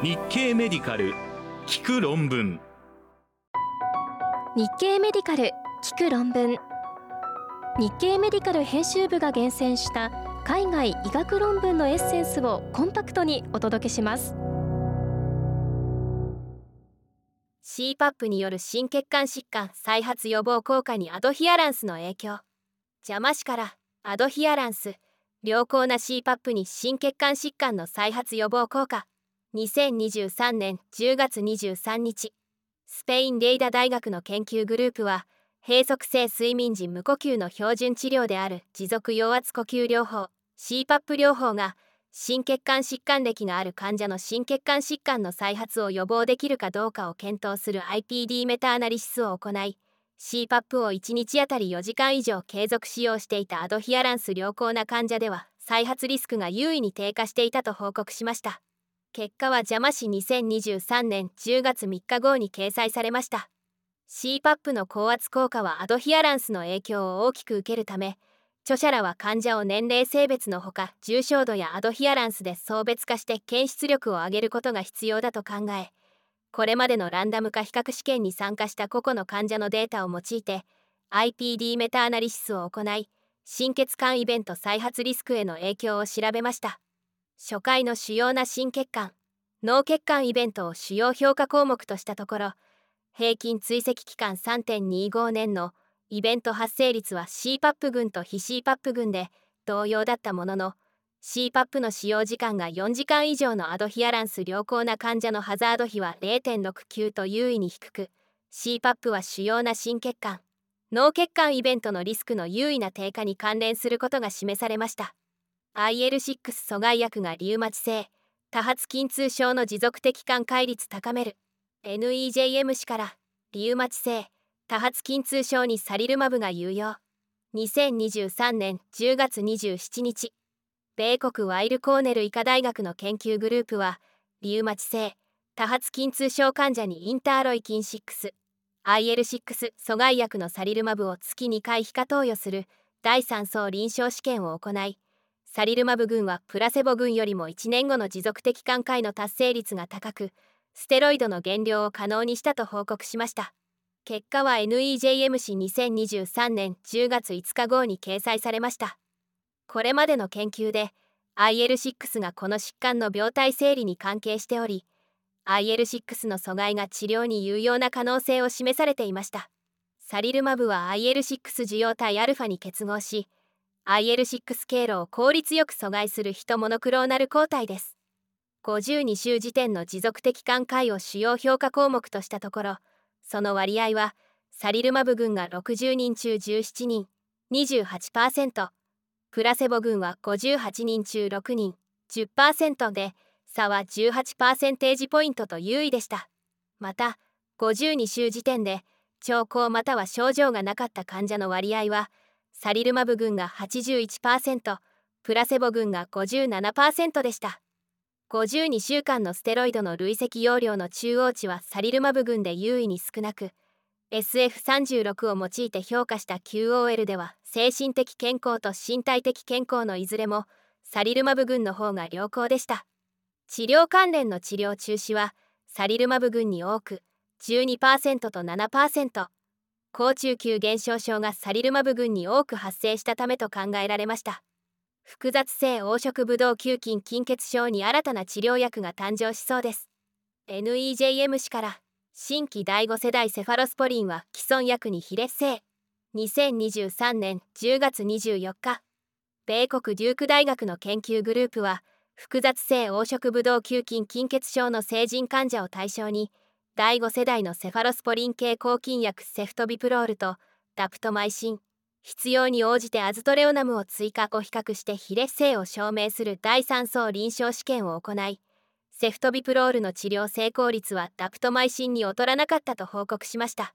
日経メディカル聞く論文。日経メディカル聞く論文。日経メディカル編集部が厳選した海外医学論文のエッセンスをコンパクトにお届けします。CPAP による心血管疾患再発予防効果にアドヒアランスの影響。邪魔しからアドヒアランス。良好な CPAP に心血管疾患の再発予防効果2023年10月23日スペイン・レイダ大学の研究グループは閉塞性睡眠時無呼吸の標準治療である持続陽圧呼吸療法 CPAP 療法が心血管疾患歴がある患者の心血管疾患の再発を予防できるかどうかを検討する IPD メタアナリシスを行い CPAP を1日あたり4時間以上継続使用していたアドヒアランス良好な患者では再発リスクが優位に低下していたと報告しました。結果は邪魔市2023年10月3日号に掲載されました。CPAP の高圧効果はアドヒアランスの影響を大きく受けるため著者らは患者を年齢性別のほか重症度やアドヒアランスで層別化して検出力を上げることが必要だと考えこれまでのランダム化比較試験に参加した個々の患者のデータを用いて IPD メタアナリシスを行い心血管イベント再発リスクへの影響を調べました。初回の主要な心血管脳血管イベントを主要評価項目としたところ平均追跡期間3.25年のイベント発生率は CPAP 群と非 CPAP 群で同様だったものの CPAP の使用時間が4時間以上のアドヒアランス良好な患者のハザード比は0.69と優位に低く CPAP は主要な心血管脳血管イベントのリスクの優位な低下に関連することが示されました。IL6 阻害薬がリウマチ性多発筋痛症の持続的感解率高める。NEJM 氏からリウマチ性多発筋痛症にサリルマブが有用。2023年10月27日米国ワイルコーネル医科大学の研究グループはリウマチ性多発筋痛症患者にインターロイキン 6IL6 阻害薬のサリルマブを月2回皮下投与する第3層臨床試験を行いサリルマブ群はプラセボ群よりも1年後の持続的寛解の達成率が高くステロイドの減量を可能にしたと報告しました。結果は NEJM 誌2023年10月5日号に掲載されました。これまでの研究で IL6 がこの疾患の病態整理に関係しており IL6 の阻害が治療に有用な可能性を示されていました。サリルマブは IL6 受容体 α に結合し IL6 経路を効率よく阻害するヒトモノクローナル抗体です。52週時点の持続的寛解を主要評価項目としたところその割合はサリルマブ群が60人中17人28%プラセボ群は58人中6人10%で差は18%ポイントと優位でした。また52週時点で兆候または症状がなかった患者の割合はサリルマブ群が81%プラセボ群が57%でした。52週間のステロイドの累積容量の中央値はサリルマブ群で優位に少なく SF36 を用いて評価した QOL では精神的健康と身体的健康のいずれもサリルマブ群の方が良好でした。治療関連の治療中止はサリルマブ群に多く12%と7%高中級減少症がサリルマブ群に多く発生したためと考えられました。複雑性黄色ブドウ球菌筋血症に新たな治療薬が誕生しそうです。NEJM 氏から新規第5世代セファロスポリンは既存薬に比列性2023年10月24日米国デューク大学の研究グループは複雑性黄色ブドウ球菌菌血症の成人患者を対象に第5世代のセファロスポリン系抗菌薬セフトビプロールとダプトマイシン必要に応じてアズトレオナムを追加を比較して非劣性を証明する第3相臨床試験を行いセフトビプロールの治療成功率はダプトマイシンに劣らなかったと報告しました。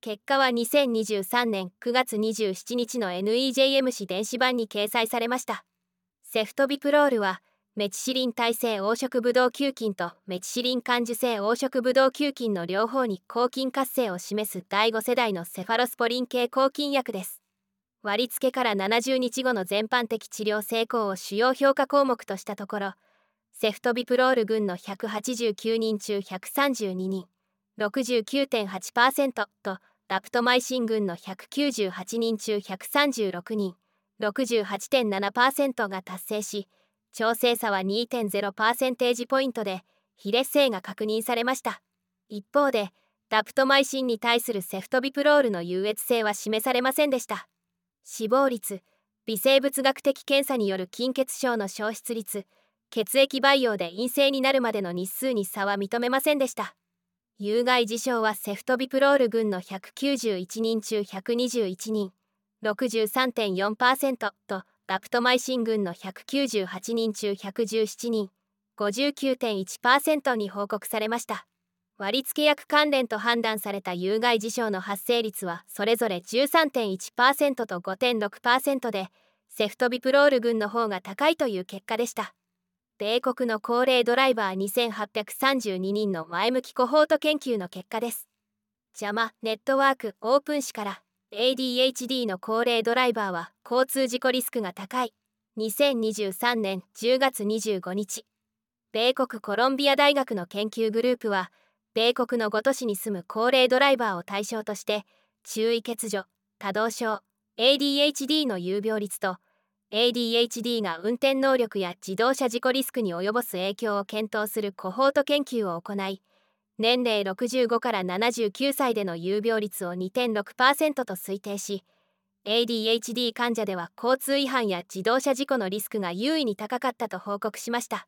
結果は2023年9月27日の NEJM 誌電子版に掲載されました。セフトビプロールはメチシリン耐性黄色ブドウ球菌とメチシリン感受性黄色ブドウ球菌の両方に抗菌活性を示す第5世代のセファロスポリン系抗菌薬です。割り付けから70日後の全般的治療成功を主要評価項目としたところセフトビプロール群の189人中132人69.8%とダプトマイシン群の198人中136人68.7%が達成し調整差は2.0パーセンテージポイントで非劣性が確認されました。一方でダプトマイシンに対するセフトビプロールの優越性は示されませんでした。死亡率微生物学的検査による菌血症の消失率血液培養で陰性になるまでの日数に差は認めませんでした。有害事象はセフトビプロール群の191人中121人63.4%とダプトマイシン群の198人中117人59.1%に報告されました。割付薬関連と判断された有害事象の発生率はそれぞれ13.1%と5.6%でセフトビプロール群の方が高いという結果でした。米国の高齢ドライバー2832人の前向きコホート研究の結果です。邪魔ネットワークオープン誌から ADHD の高齢ドライバーは交通事故リスクが高い。2023年10月25日。米国コロンビア大学の研究グループは米国の5都市に住む高齢ドライバーを対象として注意欠如多動症 ADHD の有病率と ADHD が運転能力や自動車事故リスクに及ぼす影響を検討するコホート研究を行い年齢65から79歳での有病率を2.6%と推定し ADHD 患者では交通違反や自動車事故のリスクが優位に高かったと報告しました。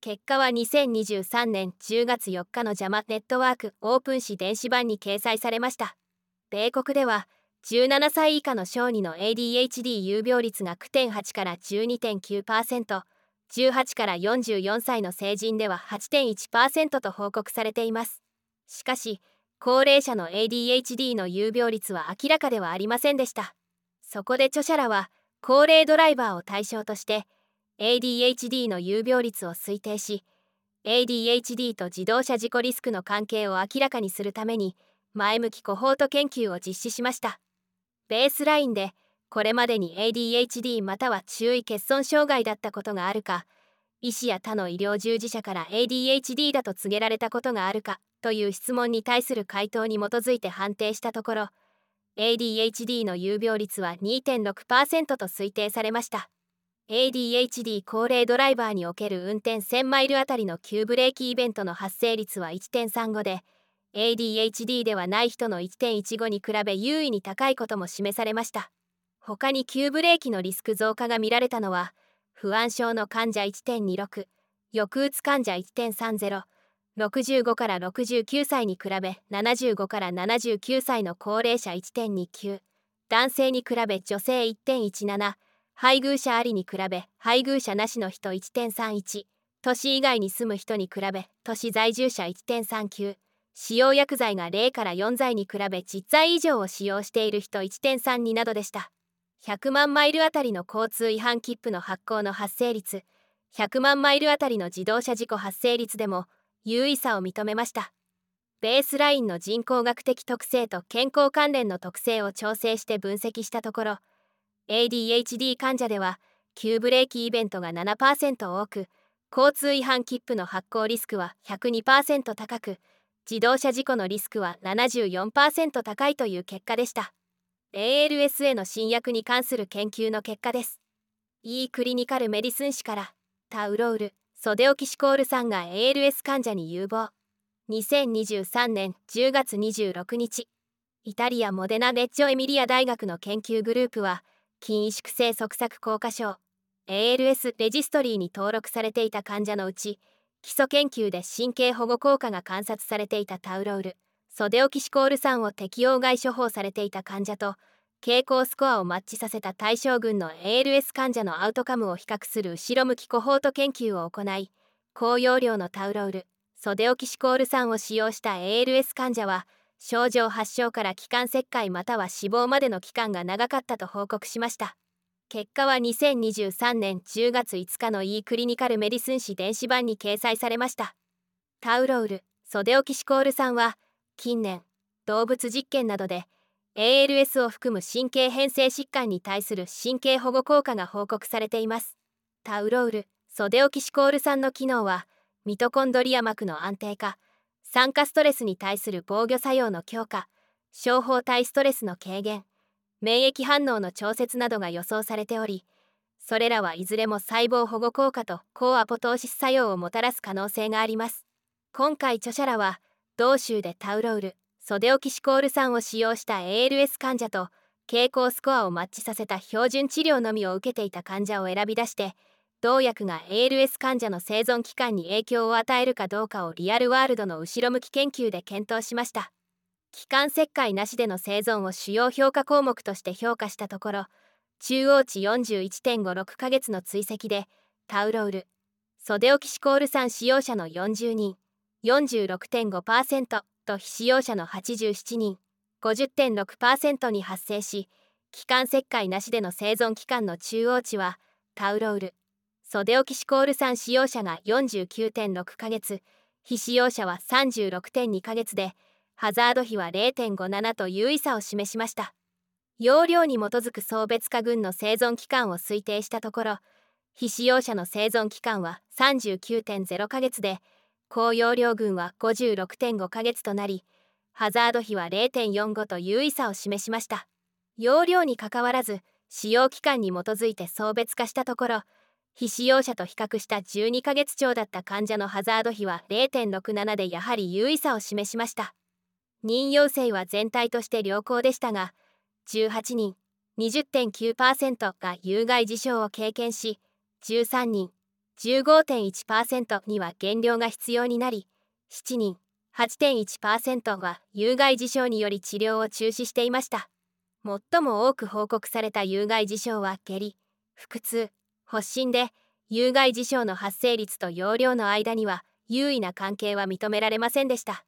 結果は2023年10月4日のジャマネットワークオープン誌電子版に掲載されました。米国では17歳以下の小児の ADHD 有病率が9.8から12.9% 18から44歳の成人では8.1%と報告されています。しかし高齢者の ADHD の有病率は明らかではありませんでした。そこで著者らは高齢ドライバーを対象として ADHD の有病率を推定し ADHD と自動車事故リスクの関係を明らかにするために前向きコホート研究を実施しました。ベースラインでこれまでに ADHD または注意欠損障害だったことがあるか医師や他の医療従事者から ADHD だと告げられたことがあるかという質問に対する回答に基づいて判定したところ ADHD の有病率は2.6%と推定されました。ADHD 高齢ドライバーにおける運転1000マイルあたりの急ブレーキイベントの発生率は1.35で ADHD ではない人の1.15に比べ優位に高いことも示されました。他に急ブレーキのリスク増加が見られたのは不安症の患者1.26抑うつ患者1.30 65から69歳に比べ75から79歳の高齢者1.29男性に比べ女性1.17配偶者ありに比べ配偶者なしの人1.31都市以外に住む人に比べ都市在住者1.39使用薬剤が0から4剤に比べ10剤以上を使用している人1.32などでした。100万マイルあたりの交通違反切符の発行の発生率100万マイルあたりの自動車事故発生率でも優位さを認めました。ベースラインの人口学的特性と健康関連の特性を調整して分析したところ ADHD 患者では急ブレーキイベントが7%多く交通違反切符の発行リスクは102%高く自動車事故のリスクは74%高いという結果でした。ALS への新薬に関する研究の結果です。E クリニカルメディスン誌からタウロールソデオキシコールさんが ALS 患者に有望。2023年10月26日。イタリアモデナ・レッジョ・エミリア大学の研究グループは筋萎縮性側索硬化症 ALS レジストリーに登録されていた患者のうち基礎研究で神経保護効果が観察されていたタウロールソデオキシコール酸を適用外処方されていた患者と傾向スコアをマッチさせた対象群の ALS 患者のアウトカムを比較する後ろ向きコホート研究を行い高容量のタウロールソデオキシコール酸を使用した ALS 患者は症状発症から気管切開または死亡までの期間が長かったと報告しました。結果は2023年10月5日の E クリニカルメディスン誌電子版に掲載されました。タウロールソデオキシコール酸は近年動物実験などで ALS を含む神経変性疾患に対する神経保護効果が報告されています。タウロールソデオキシコール酸の機能はミトコンドリア膜の安定化酸化ストレスに対する防御作用の強化小胞体ストレスの軽減免疫反応の調節などが予想されておりそれらはいずれも細胞保護効果と抗アポトーシス作用をもたらす可能性があります。今回著者らは同州でタウロウルソデオキシコール酸を使用した ALS 患者と傾向スコアをマッチさせた標準治療のみを受けていた患者を選び出して同薬が ALS 患者の生存期間に影響を与えるかどうかをリアルワールドの後ろ向き研究で検討しました。気管切開なしでの生存を主要評価項目として評価したところ中央値41.56ヶ月の追跡でタウロウルソデオキシコール酸使用者の40人46.5%と非使用者の87人50.6%に発生し気管切開なしでの生存期間の中央値はタウロウルソデオキシコール酸使用者が49.6ヶ月非使用者は36.2ヶ月でハザード比は0.57と優位さを示しました。容量に基づく送別化群の生存期間を推定したところ非使用者の生存期間は39.0ヶ月で高容量群は56.5ヶ月となりハザード比は0.45と優位さを示しました。容量にかかわらず使用期間に基づいて送別化したところ非使用者と比較した12ヶ月超だった患者のハザード比は0.67でやはり優位さを示しました。妊陽性は全体として良好でしたが18人20.9%が有害事象を経験し13人15.1%には減量が必要になり7人8.1%は有害事象により治療を中止していました。最も多く報告された有害事象は下痢腹痛発疹で有害事象の発生率と容量の間には優位な関係は認められませんでした。